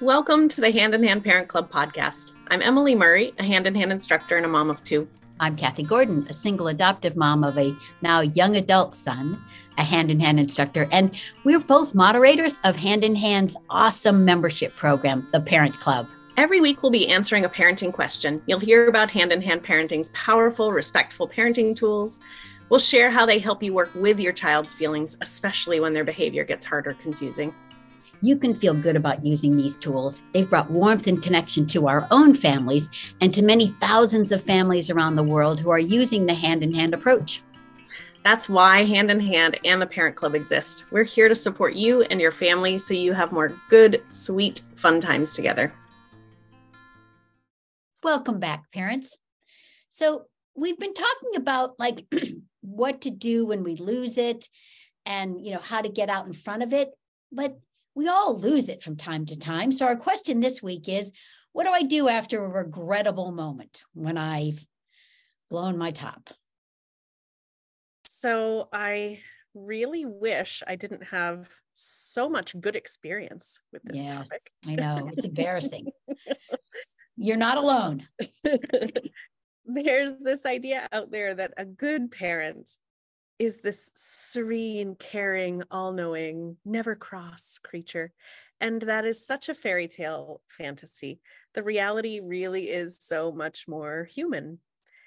Welcome to the Hand in Hand Parent Club podcast. I'm Emily Murray, a hand in hand instructor and a mom of two. I'm Kathy Gordon, a single adoptive mom of a now young adult son, a hand in hand instructor, and we're both moderators of Hand in Hand's awesome membership program, the Parent Club. Every week, we'll be answering a parenting question. You'll hear about hand in hand parenting's powerful, respectful parenting tools. We'll share how they help you work with your child's feelings, especially when their behavior gets hard or confusing you can feel good about using these tools. They've brought warmth and connection to our own families and to many thousands of families around the world who are using the hand in hand approach. That's why Hand in Hand and the Parent Club exist. We're here to support you and your family so you have more good, sweet, fun times together. Welcome back, parents. So, we've been talking about like what to do when we lose it and, you know, how to get out in front of it. But we all lose it from time to time. So, our question this week is what do I do after a regrettable moment when I've blown my top? So, I really wish I didn't have so much good experience with this yes, topic. I know it's embarrassing. You're not alone. There's this idea out there that a good parent is this serene, caring, all knowing, never cross creature. And that is such a fairy tale fantasy. The reality really is so much more human.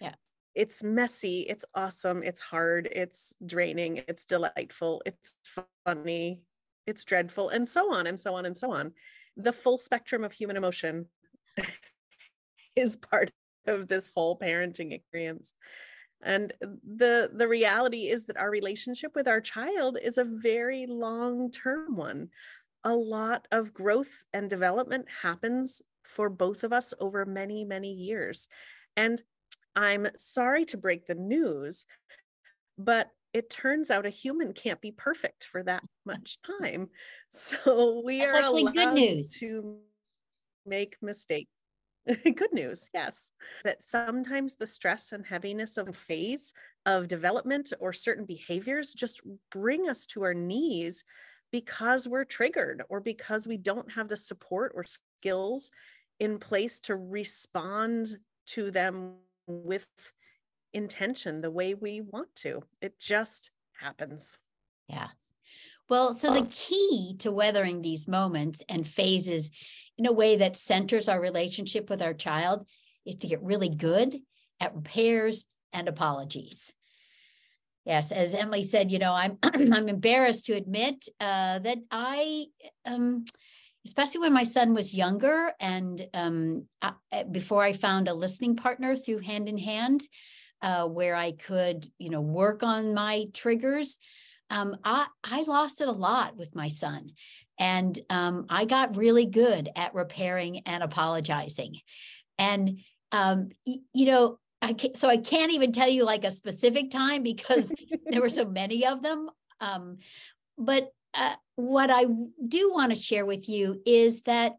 Yeah. It's messy, it's awesome, it's hard, it's draining, it's delightful, it's funny, it's dreadful, and so on and so on and so on. The full spectrum of human emotion is part of this whole parenting experience and the the reality is that our relationship with our child is a very long term one. A lot of growth and development happens for both of us over many many years. And i'm sorry to break the news but it turns out a human can't be perfect for that much time. So we That's are allowed to make mistakes good news yes. That sometimes the stress and heaviness of a phase of development or certain behaviors just bring us to our knees because we're triggered or because we don't have the support or skills in place to respond to them with intention the way we want to. It just happens. Yes. Well so the key to weathering these moments and phases in a way that centers our relationship with our child is to get really good at repairs and apologies. Yes, as Emily said, you know, I'm I'm embarrassed to admit uh, that I, um, especially when my son was younger, and um, I, before I found a listening partner through Hand in Hand, uh, where I could, you know, work on my triggers. Um, I I lost it a lot with my son, and um, I got really good at repairing and apologizing. And, um, y- you know, I so I can't even tell you like a specific time because there were so many of them. Um, but uh, what I do want to share with you is that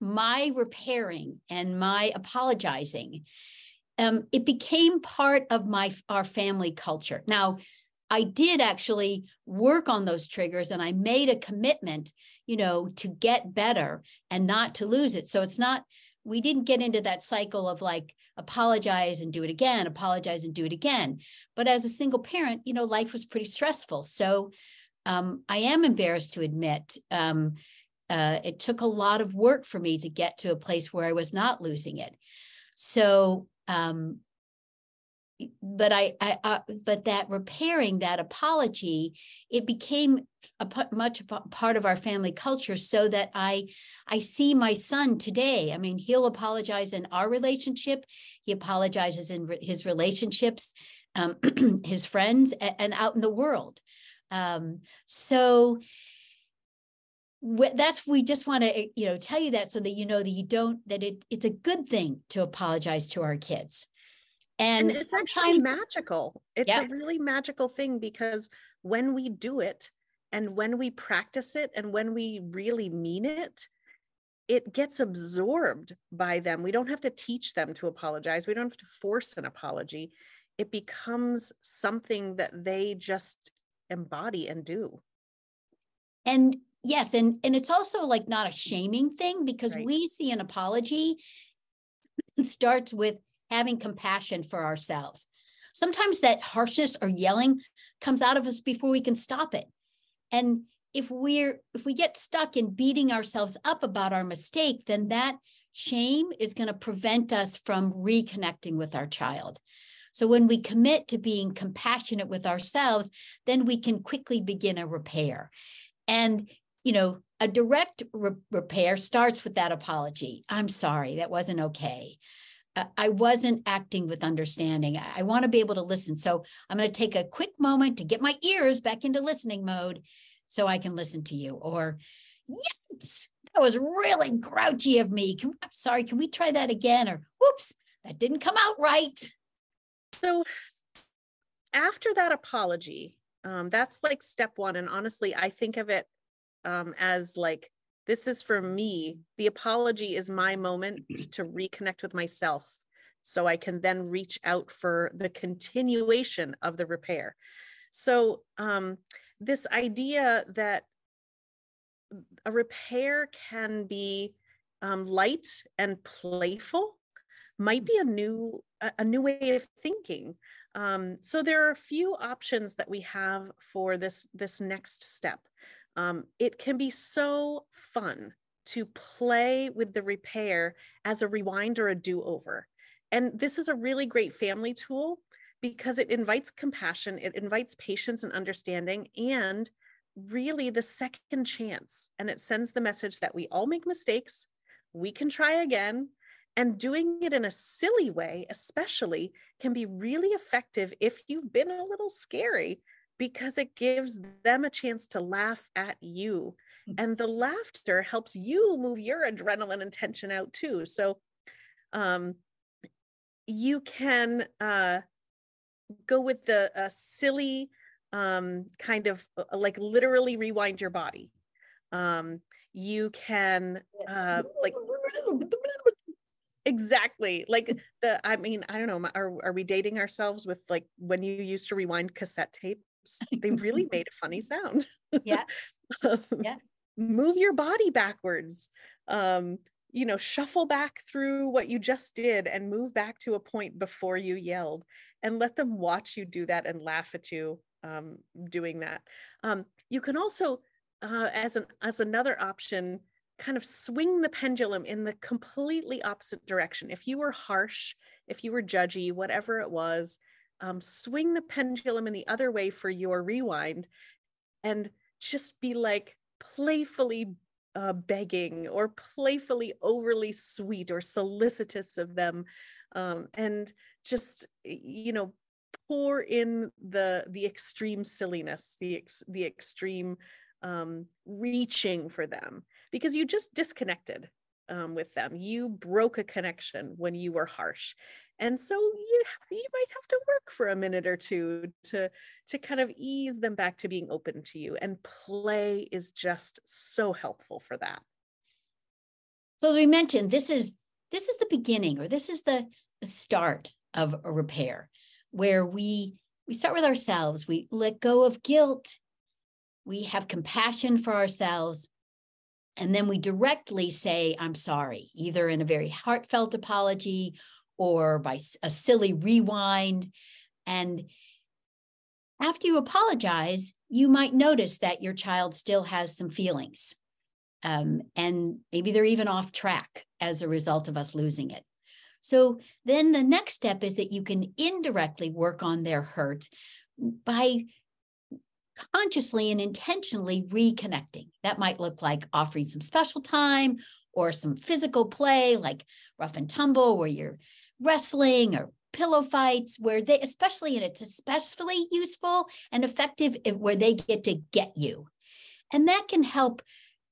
my repairing and my apologizing um, it became part of my our family culture now I did actually work on those triggers and I made a commitment, you know, to get better and not to lose it. So it's not, we didn't get into that cycle of like apologize and do it again, apologize and do it again. But as a single parent, you know, life was pretty stressful. So um, I am embarrassed to admit um, uh, it took a lot of work for me to get to a place where I was not losing it. So um, but I, I, uh, but that repairing that apology, it became a p- much part of our family culture, so that I, I see my son today. I mean, he'll apologize in our relationship. He apologizes in re- his relationships, um, his friends, and, and, out in the world. Um, so that's we just want to you know tell you that so that you know that you don't that it it's a good thing to apologize to our kids and, and it's actually magical. It's yeah. a really magical thing because when we do it and when we practice it and when we really mean it, it gets absorbed by them. We don't have to teach them to apologize. We don't have to force an apology. It becomes something that they just embody and do. And Yes, and and it's also like not a shaming thing because Right. we see an apology it starts with having compassion for ourselves. Sometimes that harshness or yelling comes out of us before we can stop it. And if we're if we get stuck in beating ourselves up about our mistake, then that shame is going to prevent us from reconnecting with our child. So when we commit to being compassionate with ourselves, then we can quickly begin a repair. And you know, a direct re- repair starts with that apology. I'm sorry, that wasn't okay. I wasn't acting with understanding. I, I want to be able to listen. So I'm going to take a quick moment to get my ears back into listening mode so I can listen to you. Or, yes, that was really grouchy of me. Can, I'm sorry, can we try that again? Or, whoops, that didn't come out right. So after that apology, um, that's like step one. And honestly, I think of it um, as like, this is for me. The apology is my moment to reconnect with myself so I can then reach out for the continuation of the repair. So, um, this idea that a repair can be um, light and playful might be a new a, a new way of thinking um, so there are a few options that we have for this this next step um, it can be so fun to play with the repair as a rewind or a do-over. And this is a really great family tool because it invites compassion it invites patience and understanding and really the second chance. And it sends the message that we all make mistakes we can try again and doing it in a silly way, especially, can be really effective if you've been a little scary because it gives them a chance to laugh at you. Mm. And the laughter helps you move your adrenaline and tension out too. So um, you can uh, go with the uh, silly um, kind of uh, like literally rewind your body. Um, you can uh, like exactly like the i mean i don't know are, are we dating ourselves with like when you used to rewind cassette tapes they really made a funny sound Yeah. Um, Yeah. move your body backwards um you know shuffle back through what you just did and move back to a point before you yelled and let them watch you do that and laugh at you um doing that um you can also uh as an as another option kind of swing the pendulum in the completely opposite direction. If you were harsh, if you were judgy, whatever it was, um, swing the pendulum in the other way for your rewind and just be like playfully uh, begging or playfully overly sweet or solicitous of them um, and just you know pour in the the extreme silliness the ex, the extreme um, reaching for them because you just disconnected um, with them. You broke a connection when you were harsh. And so you you might have to work for a minute or two to to kind of ease them back to being open to you. And play is just so helpful for that. So as we mentioned, this is this is the beginning or this is the, start of a repair where we we start with ourselves. We let go of guilt. We have compassion for ourselves. And then we directly say, I'm sorry, either in a very heartfelt apology or by a silly rewind. And after you apologize, you might notice that your child still has some feelings. Um, and maybe they're even off track as a result of us losing it. So then the next step is that you can indirectly work on their hurt by consciously and intentionally reconnecting. That might look like offering some special time or some physical play like rough and tumble where you're wrestling or pillow fights where they especially and it's especially useful and effective if, where they get to get you. And that can help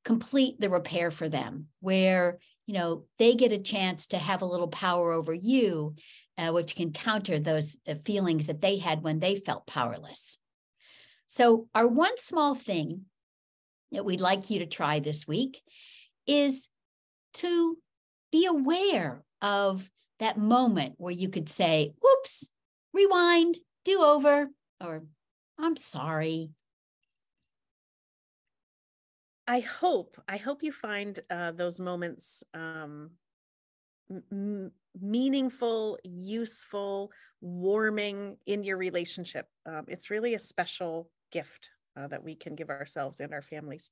complete the repair for them where you know they get a chance to have a little power over you uh, which can counter those uh, feelings that they had when they felt powerless so our one small thing that we'd like you to try this week is to be aware of that moment where you could say whoops rewind do over or i'm sorry I hope, I hope you find uh, those moments um, m- meaningful, useful, warming in your relationship. Um, it's really a special gift uh, that we can give ourselves and our families.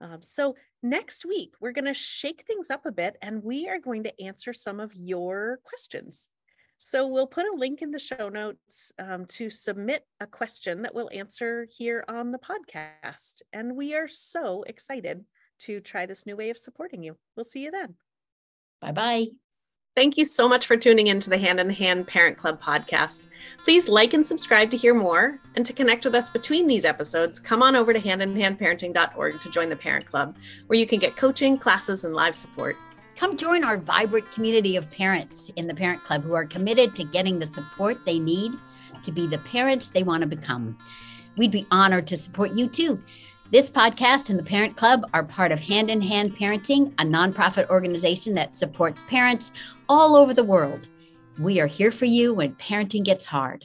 Um, so, next week, we're going to shake things up a bit and we are going to answer some of your questions. So, we'll put a link in the show notes um, to submit a question that we'll answer here on the podcast. And we are so excited to try this new way of supporting you. We'll see you then. Bye bye. Thank you so much for tuning in to the Hand in Hand Parent Club podcast. Please like and subscribe to hear more. And to connect with us between these episodes, come on over to handinhandparenting.org to join the Parent Club, where you can get coaching, classes, and live support. Come join our vibrant community of parents in the Parent Club who are committed to getting the support they need to be the parents they want to become. We'd be honored to support you too. This podcast and the Parent Club are part of Hand in Hand Parenting, a nonprofit organization that supports parents all over the world. We are here for you when parenting gets hard.